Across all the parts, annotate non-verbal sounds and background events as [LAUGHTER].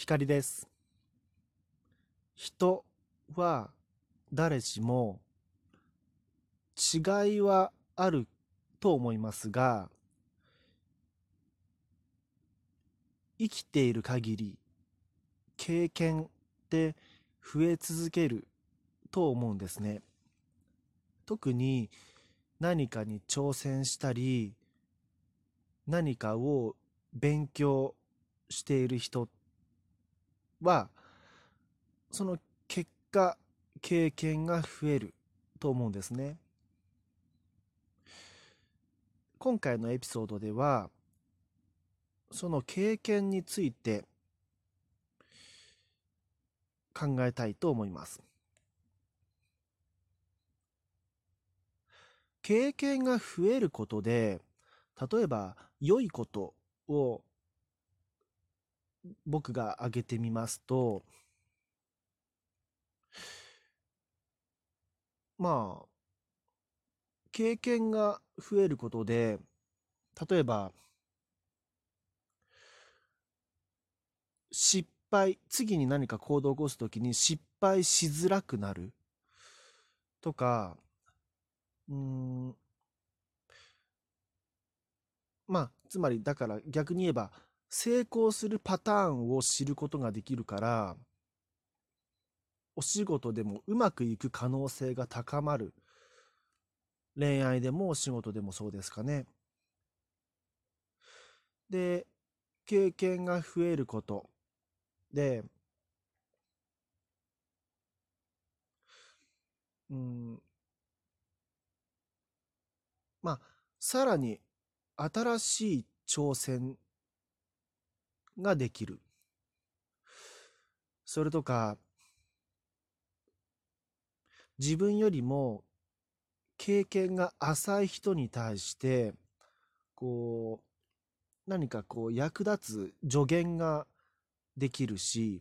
光です。人は誰しも違いはあると思いますが、生きている限り経験って増え続けると思うんですね。特に何かに挑戦したり、何かを勉強している人っては、その結果、経験が増えると思うんですね。今回のエピソードでは、その経験について考えたいと思います。経験が増えることで、例えば良いことを僕が挙げてみますと、まあ、経験が増えることで、例えば、失敗、次に何か行動を起こすときに失敗しづらくなるとか、うん、まあ、つまりだから逆に言えば、成功するパターンを知ることができるから、お仕事でもうまくいく可能性が高まる。恋愛でもお仕事でもそうですかね。で、経験が増えること。で、うん、まあ、さらに新しい挑戦ができる。それとか、自分よりも経験が浅い人に対して、こう、何かこう役立つ助言ができるし、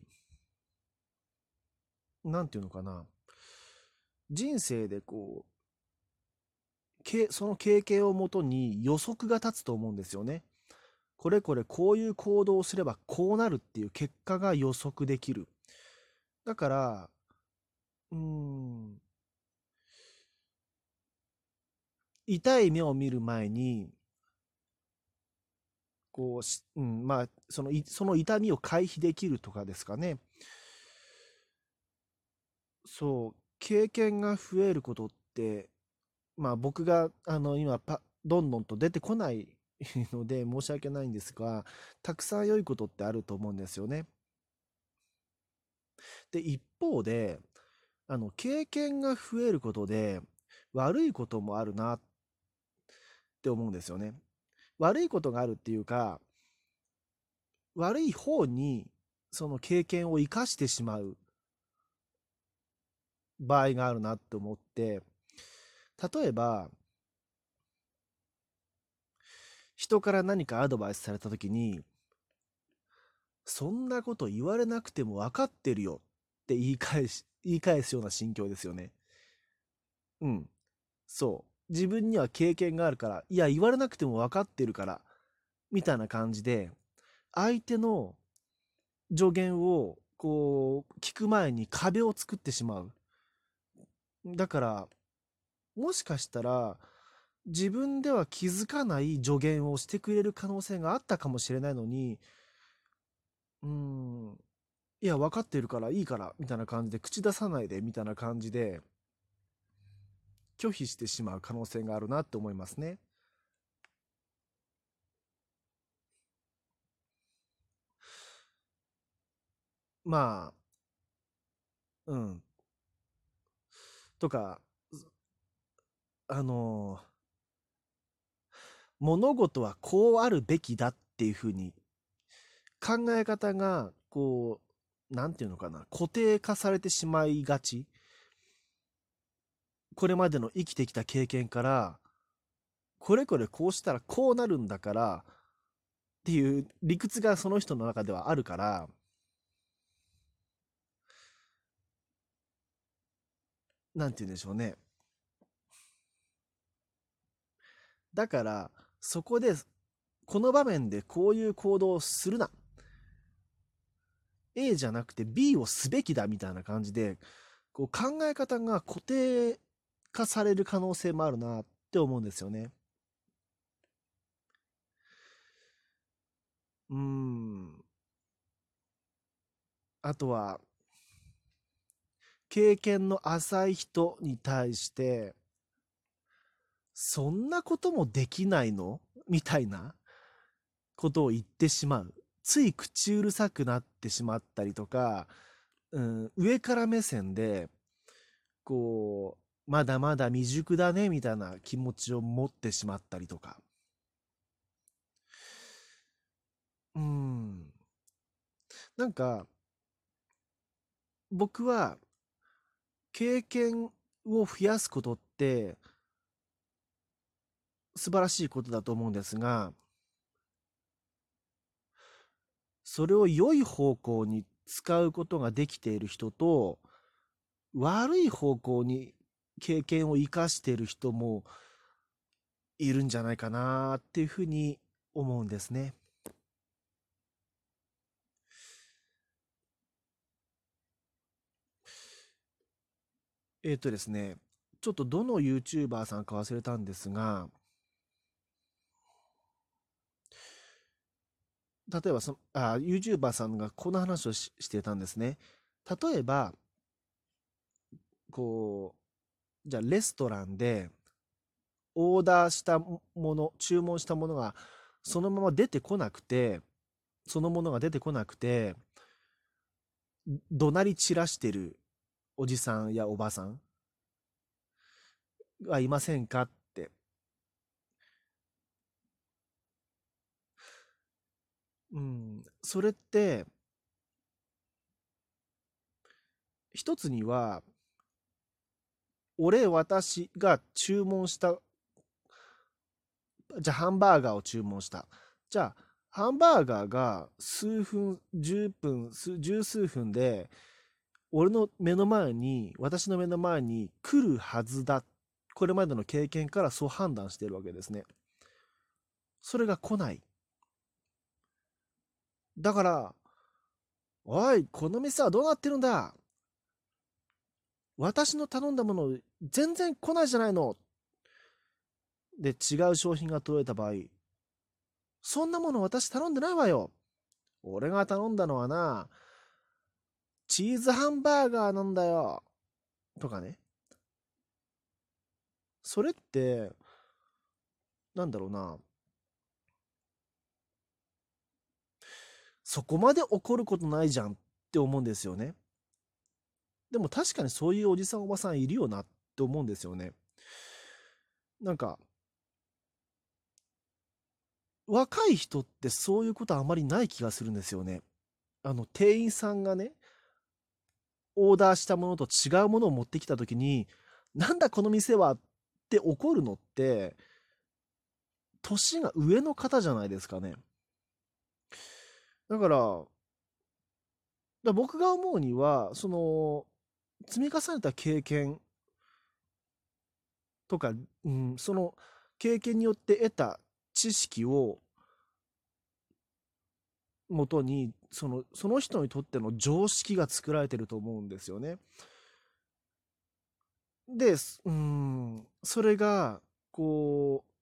なんていうのかな。人生でこう、けその経験をもとに予測が立つと思うんですよね。これこれこういう行動をすればこうなるっていう結果が予測できる。だから、うん、痛い目を見る前に、こう、うん、まあ、その、その痛みを回避できるとかですかね。そう、経験が増えることって、まあ僕が、あの、今パ、どんどんと出てこないい [LAUGHS] ので申し訳ないんですが、たくさん良いことってあると思うんですよね。で、一方で、あの、経験が増えることで悪いこともあるなって思うんですよね。悪いことがあるっていうか、悪い方にその経験を生かしてしまう場合があるなって思って、例えば、人から何かアドバイスされたときに、そんなこと言われなくても分かってるよって言い返し、[LAUGHS] 言い返すような心境ですよね。うん。そう。自分には経験があるから、いや、言われなくても分かってるから、みたいな感じで、相手の助言を、こう、聞く前に壁を作ってしまう。だから、もしかしたら、自分では気づかない助言をしてくれる可能性があったかもしれないのに、うん、いや、分かってるからいいから、みたいな感じで、口出さないで、みたいな感じで、拒否してしまう可能性があるなって思いますね。まあ、うん。とか、あの、物事はこうあるべきだっていうふうに考え方が、こう、なんていうのかな、固定化されてしまいがち。これまでの生きてきた経験から、これこれこうしたらこうなるんだから、っていう理屈がその人の中ではあるから、なんて言うんでしょうね。だから、そこで、この場面でこういう行動をするな。A じゃなくて B をすべきだみたいな感じで、こう考え方が固定化される可能性もあるなって思うんですよね。うん。あとは、経験の浅い人に対して、そんなこともできないの？みたいなことを言ってしまう。つい口うるさくなってしまったりとか、うん、上から目線で、こう、まだまだ未熟だね、みたいな気持ちを持ってしまったりとか。うん。なんか、僕は、経験を増やすことって、素晴らしいことだと思うんですが、それを良い方向に使うことができている人と、悪い方向に経験を生かしている人もいるんじゃないかなっていうふうに思うんですね。えっ、とですね、ちょっとどの YouTuber さんか忘れたんですが、例えばそあ、YouTuber さんがこの話をししてたんですね。例えば、こう、じゃあレストランでオーダーしたもの、注文したものがそのまま出てこなくて、そのものが出てこなくて、怒鳴り散らしてるおじさんやおばさんはいませんかって。うん、それって、一つには、俺、私が注文した、じゃあハンバーガーを注文した。じゃあ、ハンバーガーが数分、10分、十数分で、俺の目の前に、私の目の前に来るはずだ。これまでの経験からそう判断しているわけですね。それが来ない。だから、おい、この店はどうなってるんだ私の頼んだもの全然来ないじゃないので、違う商品が届いた場合、そんなもの私頼んでないわよ。俺が頼んだのはな、チーズハンバーガーなんだよ。とかね。それって、なんだろうな。そこまで怒ることないじゃんって思うんですよね。でも確かにそういうおじさんおばさんいるよなって思うんですよね。なんか、若い人ってそういうことあまりない気がするんですよね。あの、店員さんがね、オーダーしたものと違うものを持ってきた時に、なんだこの店はって怒るのって、年が上の方じゃないですかね。だから、だ僕が思うには、その、積み重ねた経験とか、うん、その経験によって得た知識をもとにそのその人にとっての常識が作られてると思うんですよね。で、うん、それがこう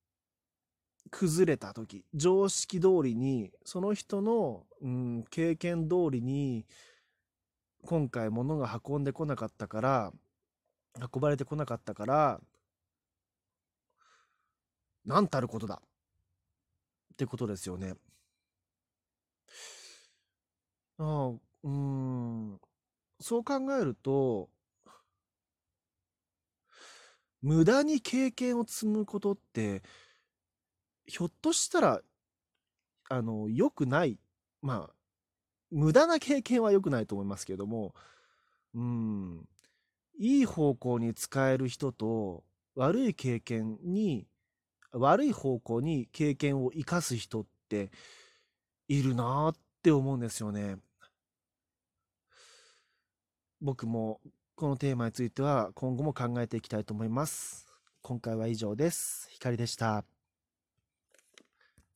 崩れた時常識通りにその人の、うん、経験通りに今回物が運んでこなかったから運ばれてこなかったから何たることだってことですよね。ああ、うん。そう考えると、無駄に経験を積むことって、ひょっとしたら、あの、良くない。まあ、無駄な経験は良くないと思いますけれども、うん、いい方向に使える人と、悪い経験に、悪い方向に経験を生かす人っているなって思うんですよね。僕もこのテーマについては今後も考えていきたいと思います。今回は以上です。ひかりでした。